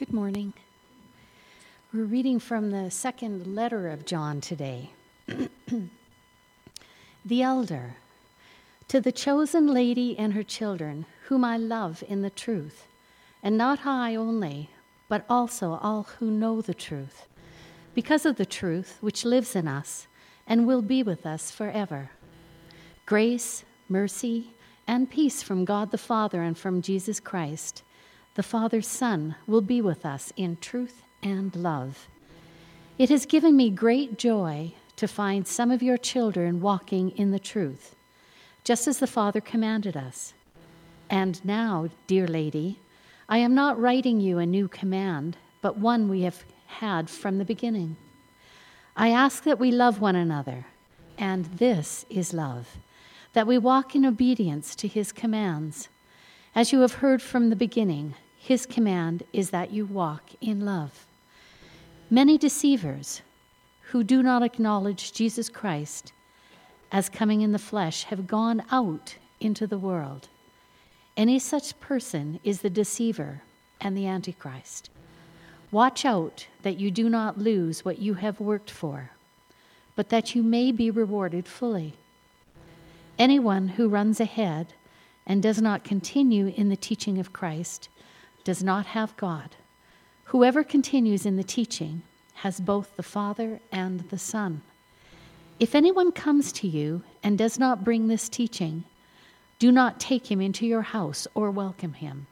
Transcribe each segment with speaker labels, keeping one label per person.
Speaker 1: Good morning. We're reading from the second letter of John today. the elder, to the chosen lady and her children, whom I love in the truth, and not I only, but also all who know the truth, because of the truth which lives in us and will be with us forever. Grace, mercy, and peace from God the Father and from Jesus Christ the Father's Son, will be with us in truth and love. It has given me great joy to find some of your children walking in the truth, just as the Father commanded us. And now, dear lady, I am not writing you a new command, but one we have had from the beginning. I ask that we love one another, and this is love, that we walk in obedience to his commands. As you have heard from the beginning, his command is that you walk in love. Many deceivers who do not acknowledge Jesus Christ as coming in the flesh have gone out into the world. Any such person is the deceiver and the Antichrist. Watch out that you do not lose what you have worked for, but that you may be rewarded fully. Anyone who runs ahead and does not continue in the teaching of Christ does not have God. Whoever continues in the teaching has both the Father and the Son. If anyone comes to you and does not bring this teaching, do not take him into your house or welcome him.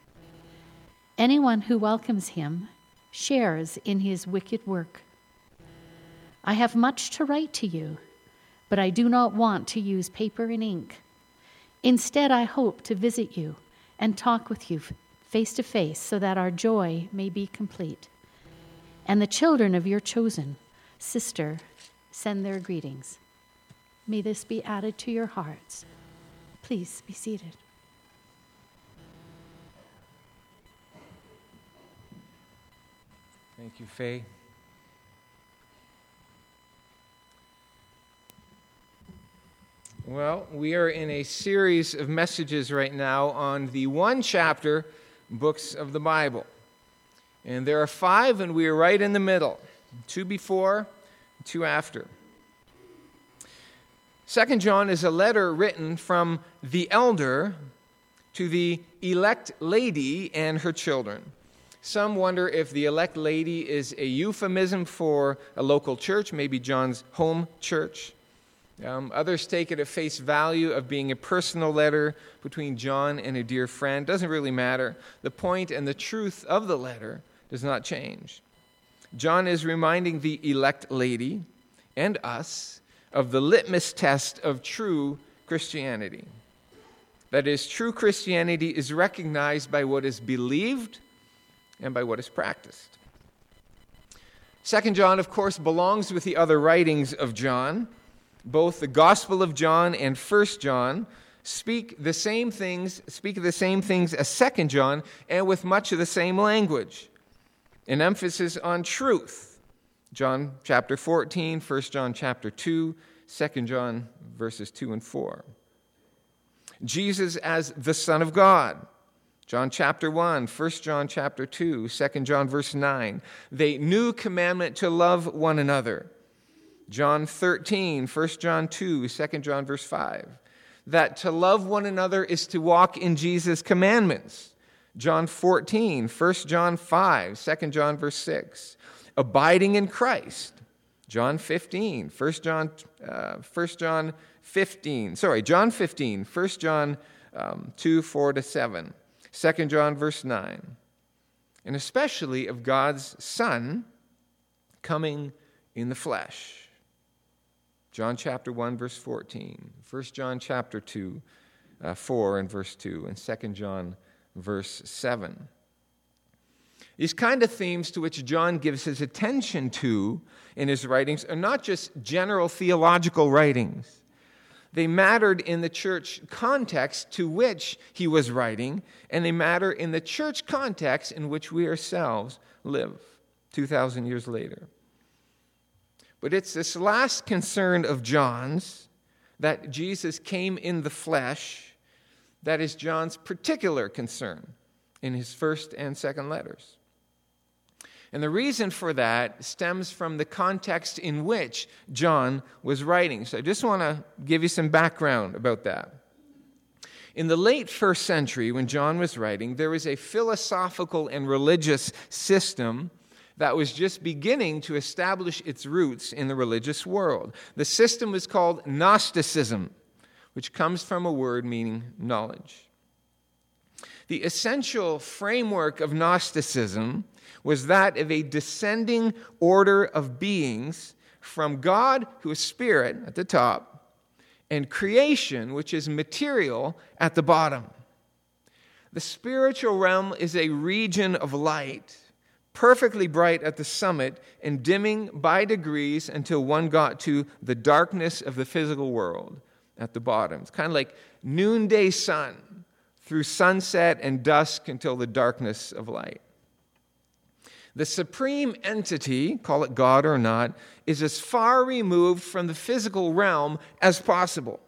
Speaker 1: Anyone who welcomes him shares in his wicked work. I have much to write to you, but I do not want to use paper and ink. Instead, I hope to visit you and talk with you face to face so that our joy may be complete. And the children of your chosen sister send their greetings. May this be added to your hearts. Please be seated.
Speaker 2: Thank you, Faye. Well, we are in a series of messages right now on the one chapter books of the Bible. And there are five, and we are right in the middle two before, two after. Second John is a letter written from the elder to the elect lady and her children. Some wonder if the elect lady is a euphemism for a local church, maybe John's home church. Um, others take it at face value of being a personal letter between John and a dear friend. Doesn't really matter. The point and the truth of the letter does not change. John is reminding the elect lady and us of the litmus test of true Christianity. That is, true Christianity is recognized by what is believed and by what is practiced. Second John, of course, belongs with the other writings of John both the Gospel of John and First John speak the same things, speak of the same things as Second John, and with much of the same language. An emphasis on truth. John chapter 14, 1 John chapter 2, 2 John verses 2 and 4. Jesus as the Son of God. John chapter 1, 1 John chapter 2, 2 John verse 9. The new commandment to love one another. John 13, 1 John 2, 2 John verse 5. That to love one another is to walk in Jesus' commandments. John 14, 1 John 5, 2 John verse 6. Abiding in Christ. John 15, 1 John, uh, 1 John 15, sorry, John 15, 1 John um, 2, 4 to 7. 2 John verse 9. And especially of God's Son coming in the flesh. John chapter 1, verse 14, 1 John chapter 2, uh, 4 and verse 2, and 2 John verse 7. These kind of themes to which John gives his attention to in his writings are not just general theological writings. They mattered in the church context to which he was writing, and they matter in the church context in which we ourselves live 2,000 years later. But it's this last concern of John's that Jesus came in the flesh that is John's particular concern in his first and second letters. And the reason for that stems from the context in which John was writing. So I just want to give you some background about that. In the late first century, when John was writing, there was a philosophical and religious system that was just beginning to establish its roots in the religious world. The system was called Gnosticism, which comes from a word meaning knowledge. The essential framework of Gnosticism was that of a descending order of beings from God, who is spirit at the top, and creation, which is material, at the bottom. The spiritual realm is a region of light, perfectly bright at the summit and dimming by degrees until one got to the darkness of the physical world at the bottom. It's kind of like noonday sun through sunset and dusk until the darkness of light. The supreme entity, call it God or not, is as far removed from the physical realm as possible.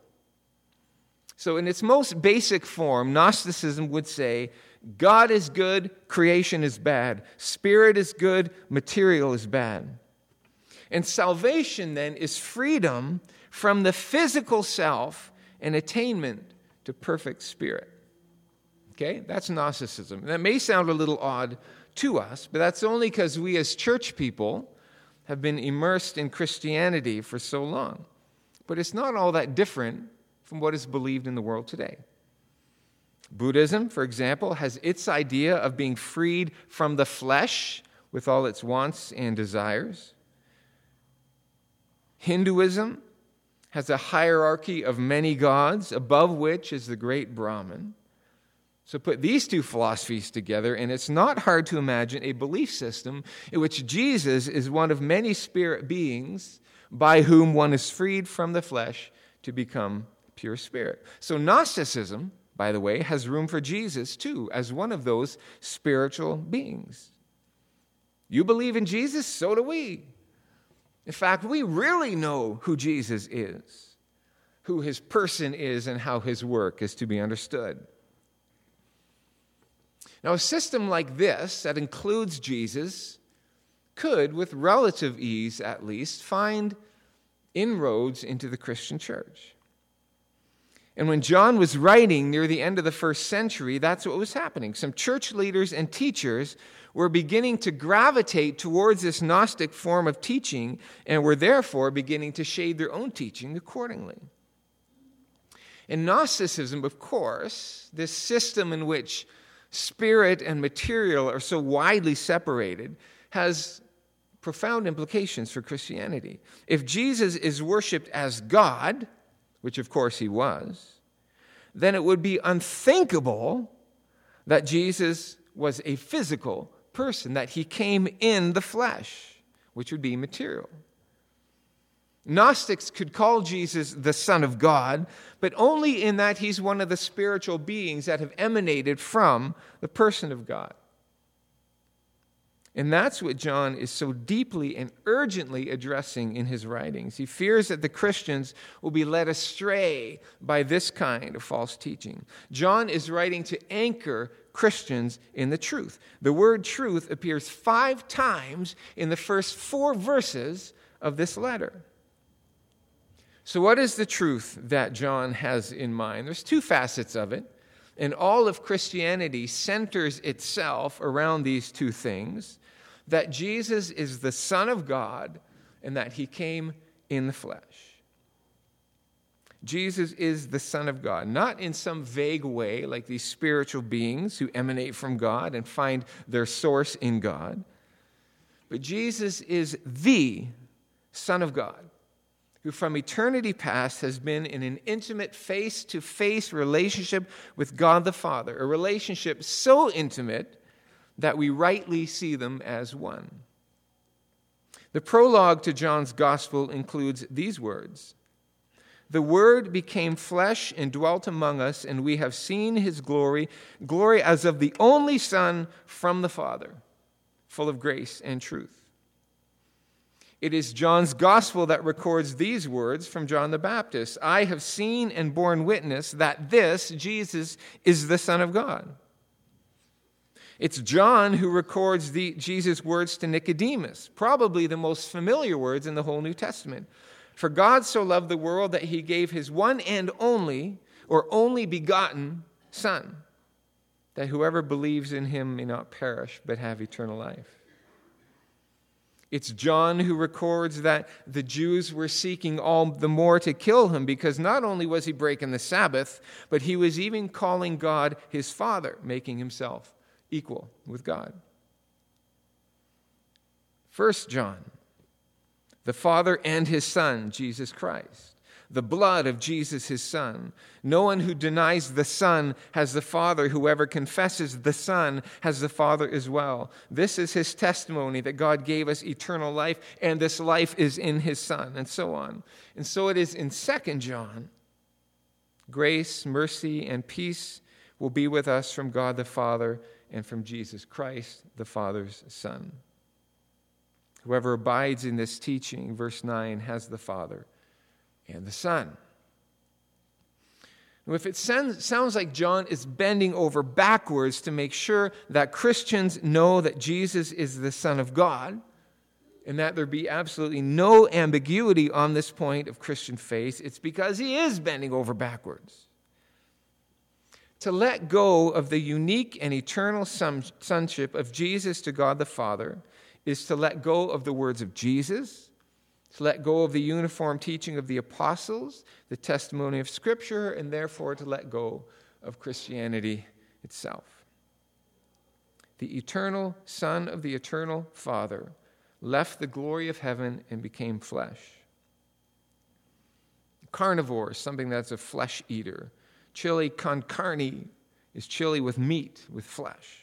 Speaker 2: So, in its most basic form, Gnosticism would say God is good, creation is bad. Spirit is good, material is bad. And salvation then is freedom from the physical self and attainment to perfect spirit. Okay? That's Gnosticism. That may sound a little odd to us, but that's only because we as church people have been immersed in Christianity for so long. But it's not all that different from what is believed in the world today. Buddhism, for example, has its idea of being freed from the flesh with all its wants and desires. Hinduism has a hierarchy of many gods, above which is the great Brahman. So put these two philosophies together, and it's not hard to imagine a belief system in which Jesus is one of many spirit beings by whom one is freed from the flesh to become pure spirit. So Gnosticism, by the way, has room for Jesus too, as one of those spiritual beings. You believe in Jesus? So do we. In fact, we really know who Jesus is, who his person is, and how his work is to be understood. Now, a system like this, that includes Jesus, could, with relative ease at least, find inroads into the Christian church. And when John was writing near the end of the first century, that's what was happening. Some church leaders and teachers were beginning to gravitate towards this Gnostic form of teaching and were therefore beginning to shade their own teaching accordingly. In Gnosticism, of course, this system in which spirit and material are so widely separated has profound implications for Christianity. If Jesus is worshiped as God, which of course he was, then it would be unthinkable that Jesus was a physical person, that he came in the flesh, which would be material. Gnostics could call Jesus the Son of God, but only in that he's one of the spiritual beings that have emanated from the person of God. And that's what John is so deeply and urgently addressing in his writings. He fears that the Christians will be led astray by this kind of false teaching. John is writing to anchor Christians in the truth. The word truth appears five times in the first four verses of this letter. So, what is the truth that John has in mind? There's two facets of it, and all of Christianity centers itself around these two things that Jesus is the Son of God and that he came in the flesh. Jesus is the Son of God, not in some vague way like these spiritual beings who emanate from God and find their source in God, but Jesus is the Son of God who from eternity past has been in an intimate face to face relationship with God the Father, a relationship so intimate that we rightly see them as one. The prologue to John's Gospel includes these words The Word became flesh and dwelt among us, and we have seen his glory, glory as of the only Son from the Father, full of grace and truth. It is John's gospel that records these words from John the Baptist I have seen and borne witness that this, Jesus, is the Son of God. It's John who records the, Jesus' words to Nicodemus, probably the most familiar words in the whole New Testament. For God so loved the world that he gave his one and only, or only begotten, Son, that whoever believes in him may not perish, but have eternal life. It's John who records that the Jews were seeking all the more to kill him because not only was he breaking the Sabbath, but he was even calling God his Father, making himself equal with God. First John, the Father and his Son, Jesus Christ. The blood of Jesus, his Son. No one who denies the Son has the Father. Whoever confesses the Son has the Father as well. This is his testimony that God gave us eternal life, and this life is in his Son, and so on. And so it is in 2 John. Grace, mercy, and peace will be with us from God the Father and from Jesus Christ, the Father's Son. Whoever abides in this teaching, verse 9, has the Father and the Son. Now, If it sounds like John is bending over backwards to make sure that Christians know that Jesus is the Son of God, and that there be absolutely no ambiguity on this point of Christian faith, it's because he is bending over backwards to let go of the unique and eternal sonship of Jesus to God the Father is to let go of the words of Jesus, to let go of the uniform teaching of the apostles, the testimony of Scripture, and therefore to let go of Christianity itself. The eternal Son of the eternal Father left the glory of heaven and became flesh. Carnivore, is something that's a flesh eater Chili con carne is chili with meat, with flesh.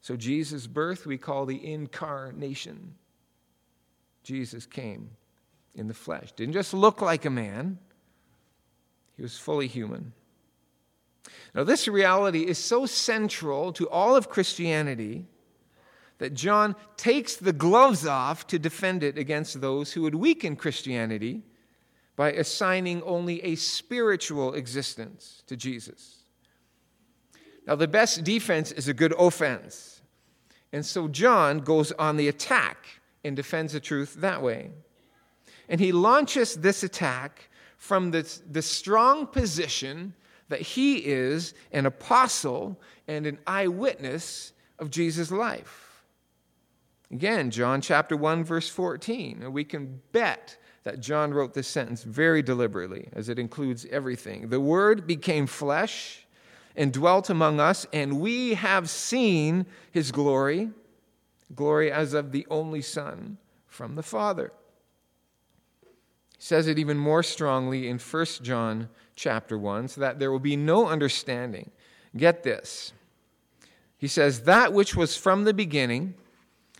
Speaker 2: So Jesus' birth we call the incarnation. Jesus came in the flesh. Didn't just look like a man, he was fully human. Now, this reality is so central to all of Christianity that John takes the gloves off to defend it against those who would weaken Christianity by assigning only a spiritual existence to Jesus. Now, the best defense is a good offense. And so John goes on the attack and defends the truth that way. And he launches this attack from the, the strong position that he is an apostle and an eyewitness of Jesus' life. Again, John chapter 1, verse 14. We can bet that John wrote this sentence very deliberately, as it includes everything. The Word became flesh and dwelt among us, and we have seen his glory, glory as of the only Son from the Father. He says it even more strongly in 1 John chapter 1, so that there will be no understanding. Get this. He says, That which was from the beginning,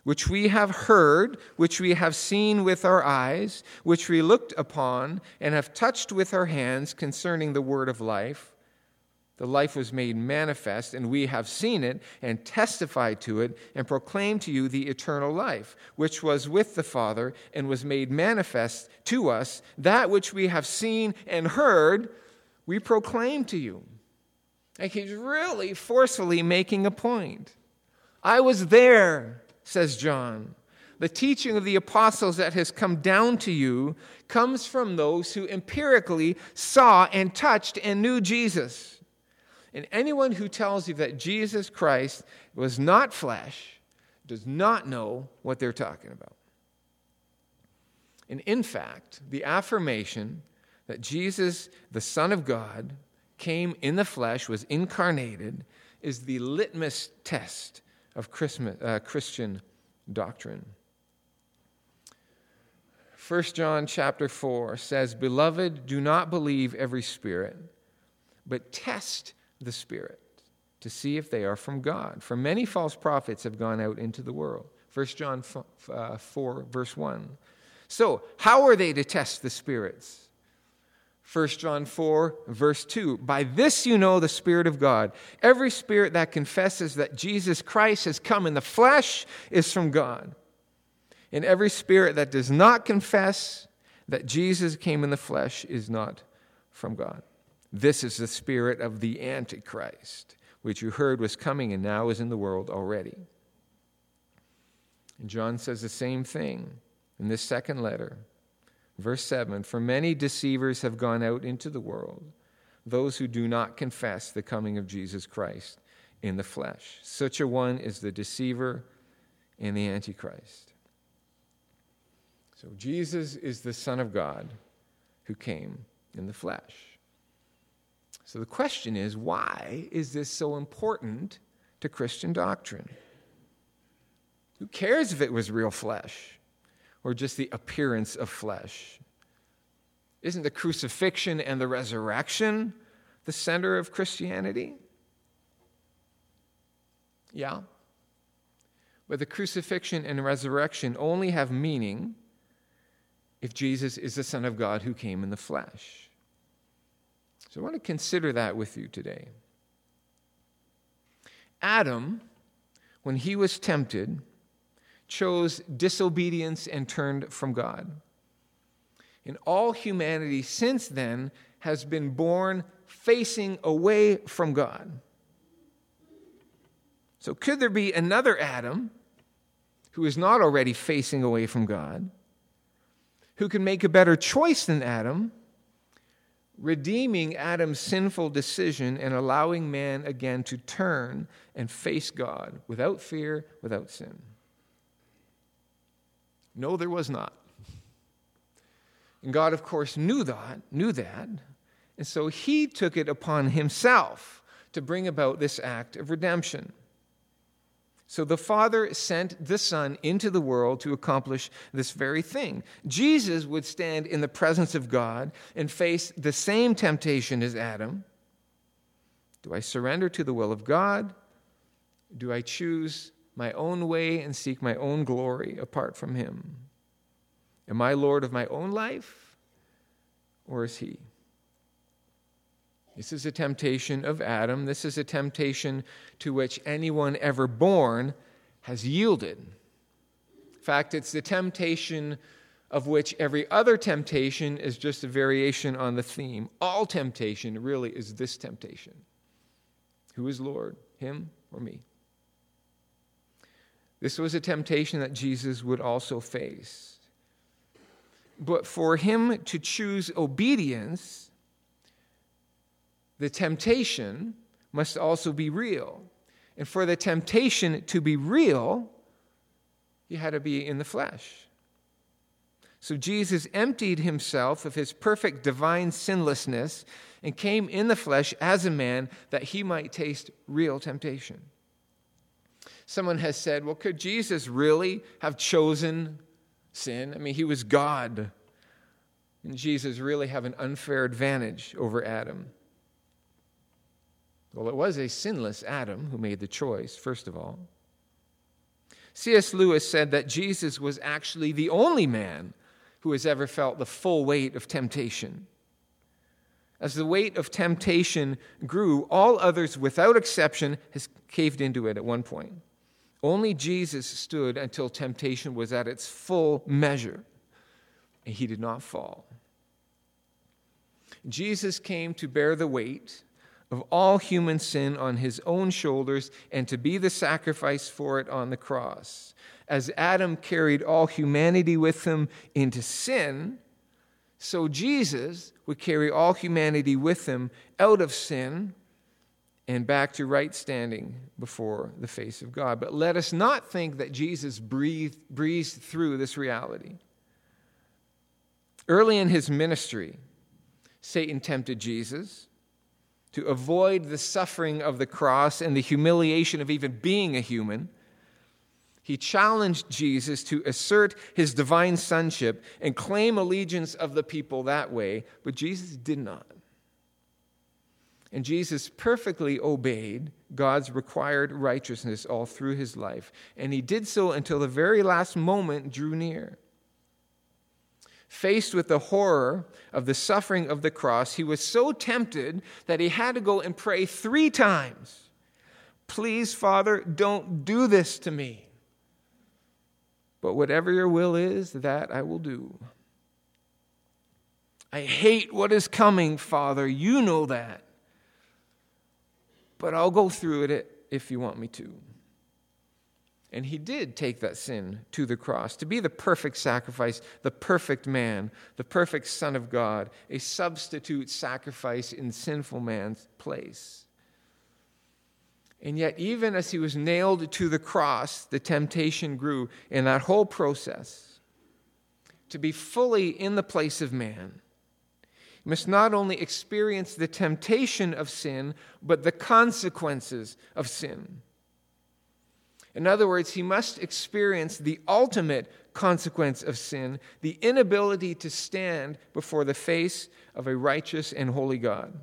Speaker 2: which we have heard, which we have seen with our eyes, which we looked upon, and have touched with our hands concerning the word of life. The life was made manifest, and we have seen it, and testified to it, and proclaimed to you the eternal life, which was with the Father, and was made manifest to us. That which we have seen and heard, we proclaim to you. Like he's really forcefully making a point. I was there says John. The teaching of the apostles that has come down to you comes from those who empirically saw and touched and knew Jesus. And anyone who tells you that Jesus Christ was not flesh does not know what they're talking about. And in fact, the affirmation that Jesus, the Son of God, came in the flesh, was incarnated, is the litmus test of uh, Christian doctrine. 1 John chapter 4 says, Beloved, do not believe every spirit, but test the spirit to see if they are from God. For many false prophets have gone out into the world. 1 John uh, 4, verse 1. So, how are they to test the spirits? 1 John 4, verse 2. By this you know the Spirit of God. Every spirit that confesses that Jesus Christ has come in the flesh is from God. And every spirit that does not confess that Jesus came in the flesh is not from God. This is the spirit of the Antichrist, which you heard was coming and now is in the world already. And John says the same thing in this second letter. Verse 7 For many deceivers have gone out into the world, those who do not confess the coming of Jesus Christ in the flesh. Such a one is the deceiver and the Antichrist. So Jesus is the Son of God who came in the flesh. So the question is why is this so important to Christian doctrine? Who cares if it was real flesh or just the appearance of flesh? Isn't the crucifixion and the resurrection the center of Christianity? Yeah. But the crucifixion and resurrection only have meaning if Jesus is the Son of God who came in the flesh. So I want to consider that with you today. Adam, when he was tempted, chose disobedience and turned from God. And all humanity since then has been born facing away from God. So, could there be another Adam who is not already facing away from God, who can make a better choice than Adam, redeeming Adam's sinful decision and allowing man again to turn and face God without fear, without sin? No, there was not. And God, of course, knew that, knew that, and so he took it upon himself to bring about this act of redemption. So the Father sent the Son into the world to accomplish this very thing. Jesus would stand in the presence of God and face the same temptation as Adam. Do I surrender to the will of God? Do I choose my own way and seek my own glory apart from Him? Am I Lord of my own life, or is He? This is a temptation of Adam. This is a temptation to which anyone ever born has yielded. In fact, it's the temptation of which every other temptation is just a variation on the theme. All temptation really is this temptation Who is Lord, him or me? This was a temptation that Jesus would also face. But for him to choose obedience, the temptation must also be real. And for the temptation to be real, he had to be in the flesh. So Jesus emptied himself of his perfect divine sinlessness and came in the flesh as a man that he might taste real temptation. Someone has said, well, could Jesus really have chosen sin? I mean, he was God. And Jesus really have an unfair advantage over Adam? Well, it was a sinless Adam who made the choice, first of all. C.S. Lewis said that Jesus was actually the only man who has ever felt the full weight of temptation. As the weight of temptation grew, all others, without exception, has caved into it at one point. Only Jesus stood until temptation was at its full measure, and he did not fall. Jesus came to bear the weight of all human sin on his own shoulders and to be the sacrifice for it on the cross. As Adam carried all humanity with him into sin, so Jesus would carry all humanity with him out of sin and back to right standing before the face of God. But let us not think that Jesus breathed, breezed through this reality. Early in his ministry, Satan tempted Jesus to avoid the suffering of the cross and the humiliation of even being a human, he challenged Jesus to assert his divine sonship and claim allegiance of the people that way, but Jesus did not. And Jesus perfectly obeyed God's required righteousness all through his life, and he did so until the very last moment drew near. Faced with the horror of the suffering of the cross, he was so tempted that he had to go and pray three times Please, Father, don't do this to me. But whatever your will is, that I will do. I hate what is coming, Father. You know that. But I'll go through it if you want me to. And he did take that sin to the cross to be the perfect sacrifice, the perfect man, the perfect Son of God, a substitute sacrifice in sinful man's place. And yet, even as he was nailed to the cross, the temptation grew in that whole process to be fully in the place of man. Must not only experience the temptation of sin, but the consequences of sin. In other words, he must experience the ultimate consequence of sin, the inability to stand before the face of a righteous and holy God.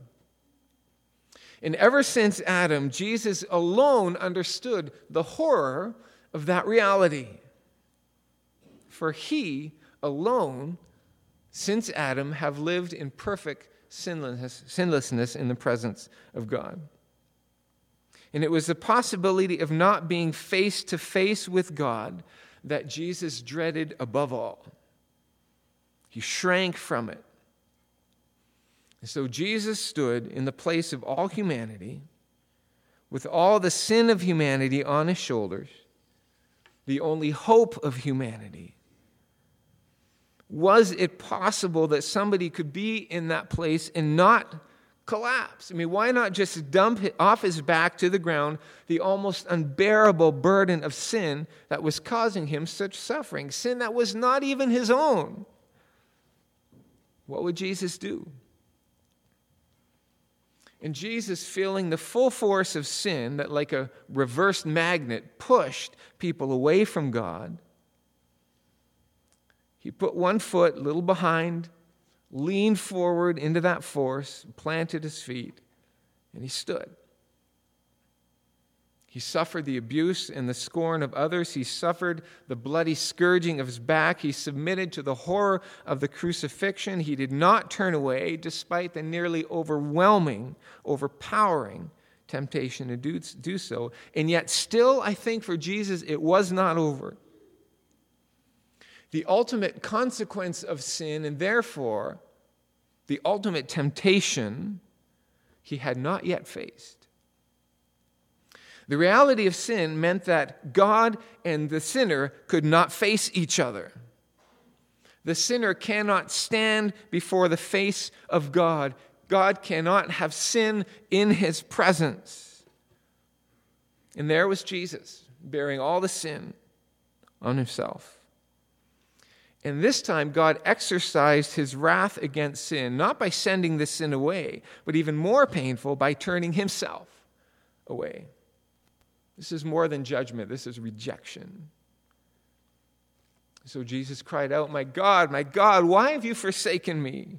Speaker 2: And ever since Adam, Jesus alone understood the horror of that reality. For he alone, since Adam, have lived in perfect sinlessness, in the presence of God. And it was the possibility of not being face to face with God that Jesus dreaded above all. He shrank from it. And so Jesus stood in the place of all humanity, with all the sin of humanity on his shoulders, the only hope of humanity. Was it possible that somebody could be in that place and not collapse? I mean, why not just dump off his back to the ground the almost unbearable burden of sin that was causing him such suffering? Sin that was not even his own. What would Jesus do? And Jesus, feeling the full force of sin that, like a reversed magnet, pushed people away from God, he put one foot a little behind, leaned forward into that force, planted his feet, and he stood. He suffered the abuse and the scorn of others. He suffered the bloody scourging of his back. He submitted to the horror of the crucifixion. He did not turn away despite the nearly overwhelming, overpowering temptation to do, so. And yet, still, I think for Jesus, it was not over. The ultimate consequence of sin, and therefore the ultimate temptation, he had not yet faced. The reality of sin meant that God and the sinner could not face each other. The sinner cannot stand before the face of God. God cannot have sin in his presence. And there was Jesus, bearing all the sin on himself. And this time, God exercised his wrath against sin, not by sending the sin away, but even more painful, by turning himself away. This is more than judgment, this is rejection. So Jesus cried out, My God, my God, why have you forsaken me?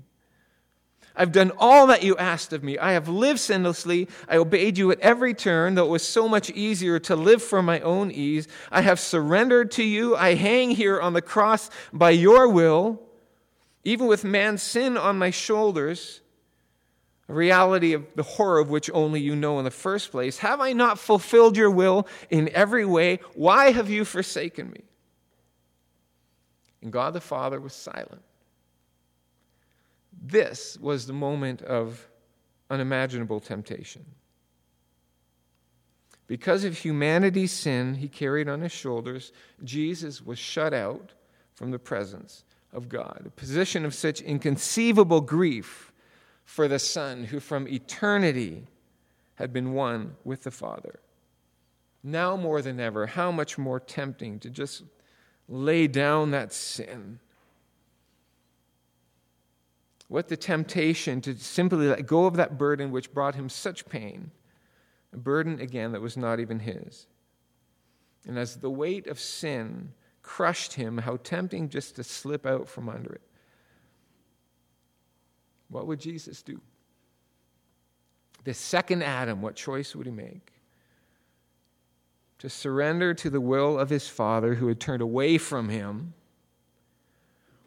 Speaker 2: I've done all that you asked of me. I have lived sinlessly. I obeyed you at every turn, though it was so much easier to live for my own ease. I have surrendered to you. I hang here on the cross by your will, even with man's sin on my shoulders a reality of the horror of which only you know in the first place. Have I not fulfilled your will in every way? Why have you forsaken me? And God the Father was silent. This was the moment of unimaginable temptation. Because of humanity's sin he carried on his shoulders, Jesus was shut out from the presence of God, a position of such inconceivable grief for the Son who from eternity had been one with the Father. Now more than ever, how much more tempting to just lay down that sin. What the temptation to simply let go of that burden which brought him such pain, a burden again that was not even his. And as the weight of sin crushed him, how tempting just to slip out from under it. What would Jesus do? The second Adam, what choice would he make? To surrender to the will of his Father who had turned away from him,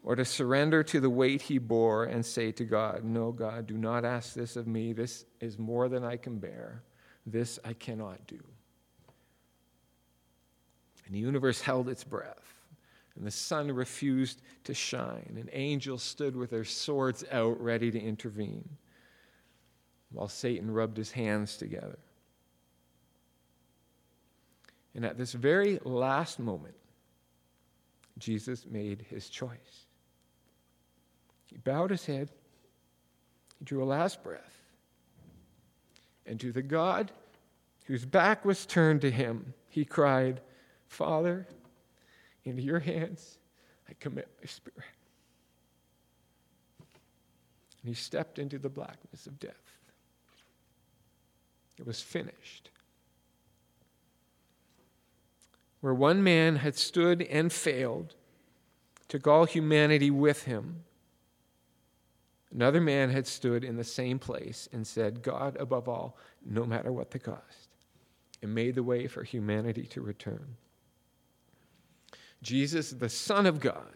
Speaker 2: or to surrender to the weight he bore and say to God, No, God, do not ask this of me. This is more than I can bear. This I cannot do. And the universe held its breath and the sun refused to shine, and angels stood with their swords out ready to intervene, while Satan rubbed his hands together. And at this very last moment, Jesus made his choice. He bowed his head, he drew a last breath, and to the God whose back was turned to him, he cried, Father, into your hands I commit my spirit. And he stepped into the blackness of death. It was finished. Where one man had stood and failed, took all humanity with him, another man had stood in the same place and said, God above all, no matter what the cost, and made the way for humanity to return. Jesus, the Son of God,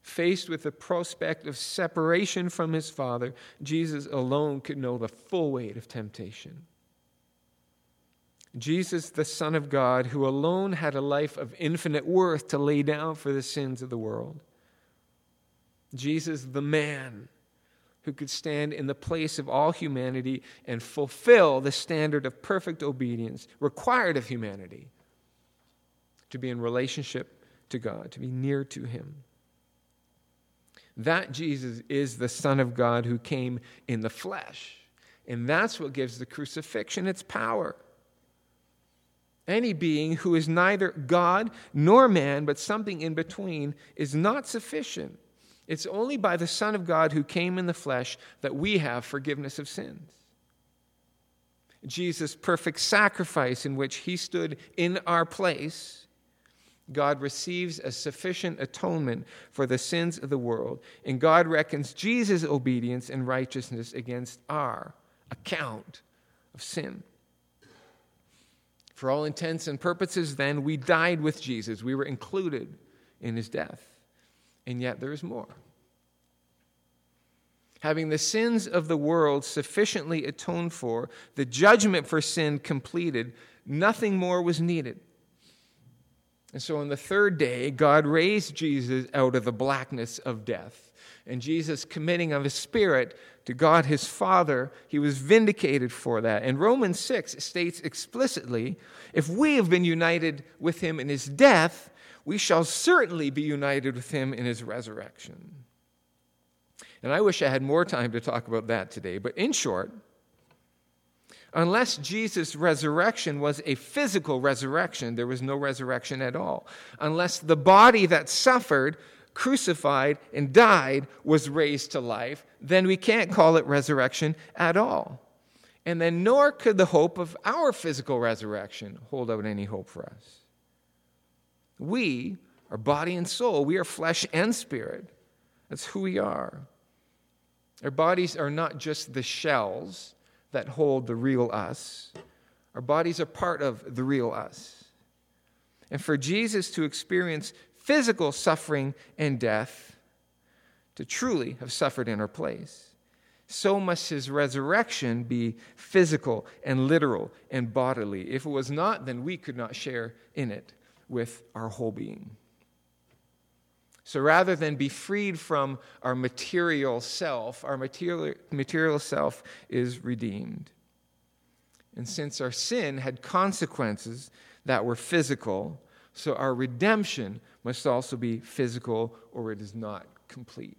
Speaker 2: faced with the prospect of separation from his Father, Jesus alone could know the full weight of temptation. Jesus, the Son of God, who alone had a life of infinite worth to lay down for the sins of the world. Jesus, the man who could stand in the place of all humanity and fulfill the standard of perfect obedience required of humanity to be in relationship to God, to be near to Him. That Jesus is the Son of God who came in the flesh. And that's what gives the crucifixion its power. Any being who is neither God nor man, but something in between, is not sufficient. It's only by the Son of God who came in the flesh that we have forgiveness of sins. Jesus' perfect sacrifice, in which he stood in our place, God receives a sufficient atonement for the sins of the world, and God reckons Jesus' obedience and righteousness against our account of sin. For all intents and purposes, then, we died with Jesus. We were included in his death. And yet, there is more. Having the sins of the world sufficiently atoned for, the judgment for sin completed, nothing more was needed. And so on the third day, God raised Jesus out of the blackness of death. And Jesus, committing of his spirit to God his Father, he was vindicated for that. And Romans 6 states explicitly if we have been united with him in his death, we shall certainly be united with him in his resurrection. And I wish I had more time to talk about that today. But in short, Unless Jesus' resurrection was a physical resurrection, there was no resurrection at all. Unless the body that suffered, crucified, and died was raised to life, then we can't call it resurrection at all. And then, nor could the hope of our physical resurrection hold out any hope for us. We are body and soul, we are flesh and spirit. That's who we are. Our bodies are not just the shells that hold the real us. Our bodies are part of the real us. And for Jesus to experience physical suffering and death, to truly have suffered in our place, so must his resurrection be physical and literal and bodily. If it was not, then we could not share in it with our whole being. So rather than be freed from our material self, our material, material self is redeemed. And since our sin had consequences that were physical, so our redemption must also be physical or it is not complete.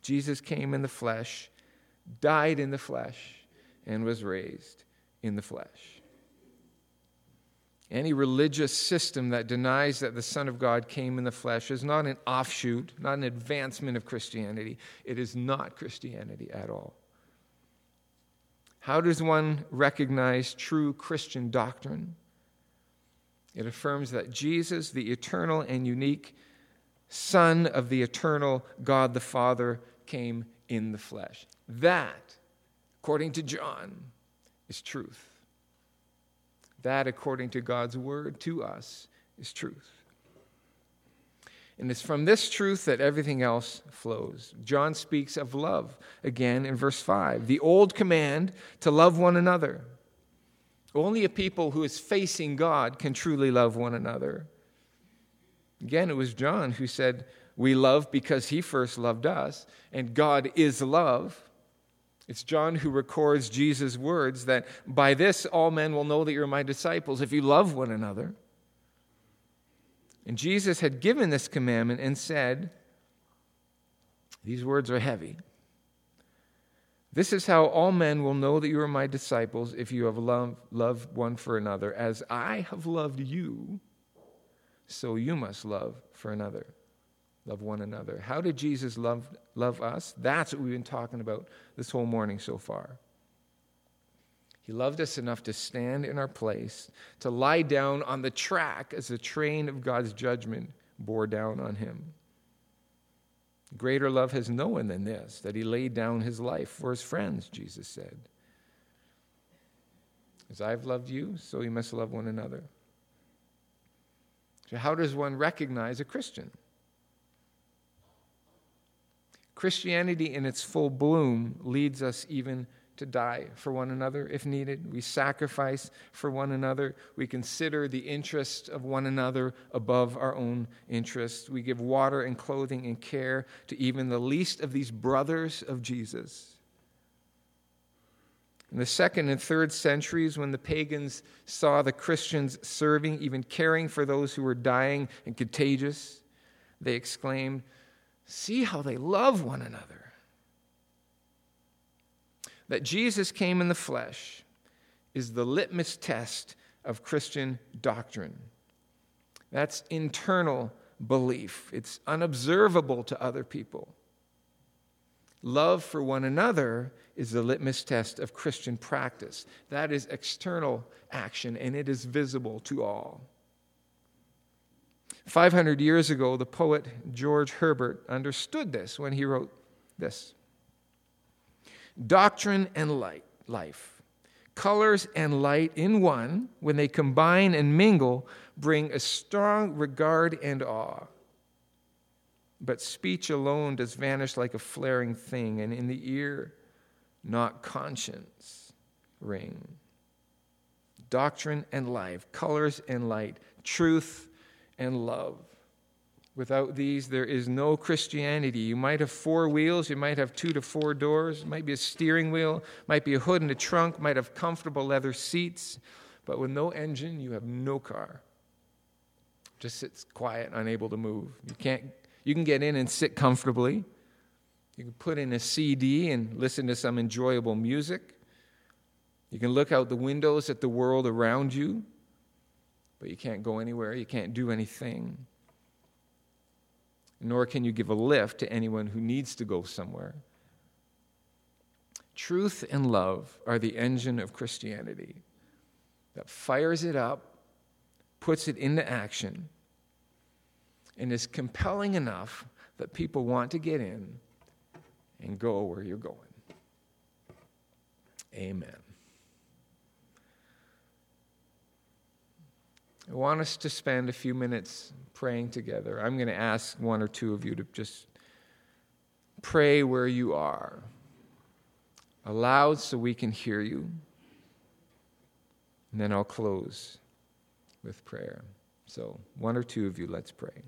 Speaker 2: Jesus came in the flesh, died in the flesh, and was raised in the flesh. Any religious system that denies that the Son of God came in the flesh is not an offshoot, not an advancement of Christianity. It is not Christianity at all. How does one recognize true Christian doctrine? It affirms that Jesus, the eternal and unique Son of the eternal God the Father, came in the flesh. That, according to John, is truth. That, according to God's word to us, is truth. And it's from this truth that everything else flows. John speaks of love again in verse 5. The old command to love one another. Only a people who is facing God can truly love one another. Again, it was John who said, We love because he first loved us, and God is love. It's John who records Jesus' words that by this all men will know that you're my disciples if you love one another. And Jesus had given this commandment and said, These words are heavy. This is how all men will know that you are my disciples if you have loved, loved one for another. As I have loved you, so you must love for another. Love one another. How did Jesus love, love us? That's what we've been talking about this whole morning so far. He loved us enough to stand in our place, to lie down on the track as the train of God's judgment bore down on him. Greater love has no one than this, that he laid down his life for his friends, Jesus said. As I've loved you, so you must love one another. So, how does one recognize a Christian? Christianity in its full bloom leads us even to die for one another if needed. We sacrifice for one another. We consider the interest of one another above our own interests. We give water and clothing and care to even the least of these brothers of Jesus. In the second and third centuries, when the pagans saw the Christians serving, even caring for those who were dying and contagious, they exclaimed, See how they love one another that Jesus came in the flesh is the litmus test of Christian doctrine. That's internal belief, it's unobservable to other people. Love for one another is the litmus test of Christian practice. That is external action, and it is visible to all. 500 years ago, the poet George Herbert understood this when he wrote this Doctrine and light, life, colors and light in one, when they combine and mingle, bring a strong regard and awe. But speech alone does vanish like a flaring thing, and in the ear, not conscience ring. Doctrine and life, colors and light, truth and love. Without these, there is no Christianity. You might have four wheels, you might have two to four doors, it might be a steering wheel, might be a hood and a trunk, might have comfortable leather seats, but with no engine, you have no car. Just sits quiet, unable to move. You can't you can get in and sit comfortably. You can put in a CD and listen to some enjoyable music. You can look out the windows at the world around you, but you can't go anywhere, you can't do anything nor can you give a lift to anyone who needs to go somewhere. Truth and love are the engine of Christianity that fires it up, puts it into action, and is compelling enough that people want to get in and go where you're going. Amen. I want us to spend a few minutes praying together. I'm going to ask one or two of you to just pray where you are, aloud so we can hear you. And then I'll close with prayer. So, one or two of you, let's pray.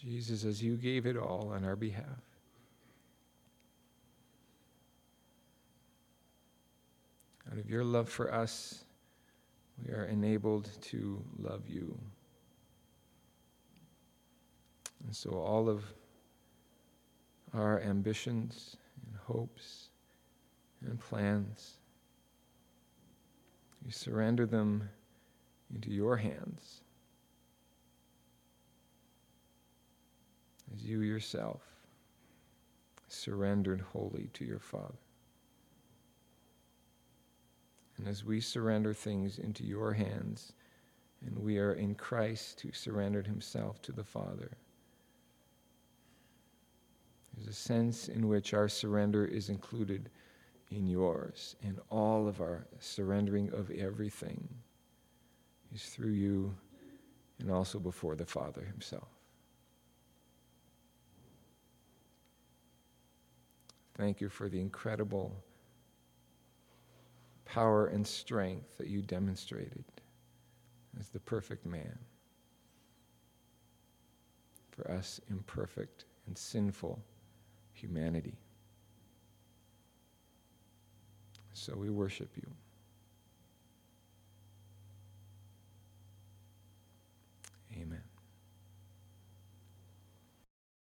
Speaker 2: Jesus, as you gave it all on our behalf. Out of your love for us, we are enabled to love you. And so all of our ambitions and hopes and plans, we surrender them into your hands. As you yourself surrendered wholly to your Father. And as we surrender things into your hands, and we are in Christ who surrendered himself to the Father, there's a sense in which our surrender is included in yours, and all of our surrendering of everything is through you and also before the Father himself. Thank you for the incredible power and strength that you demonstrated as the perfect man for us imperfect and sinful humanity. So we worship you.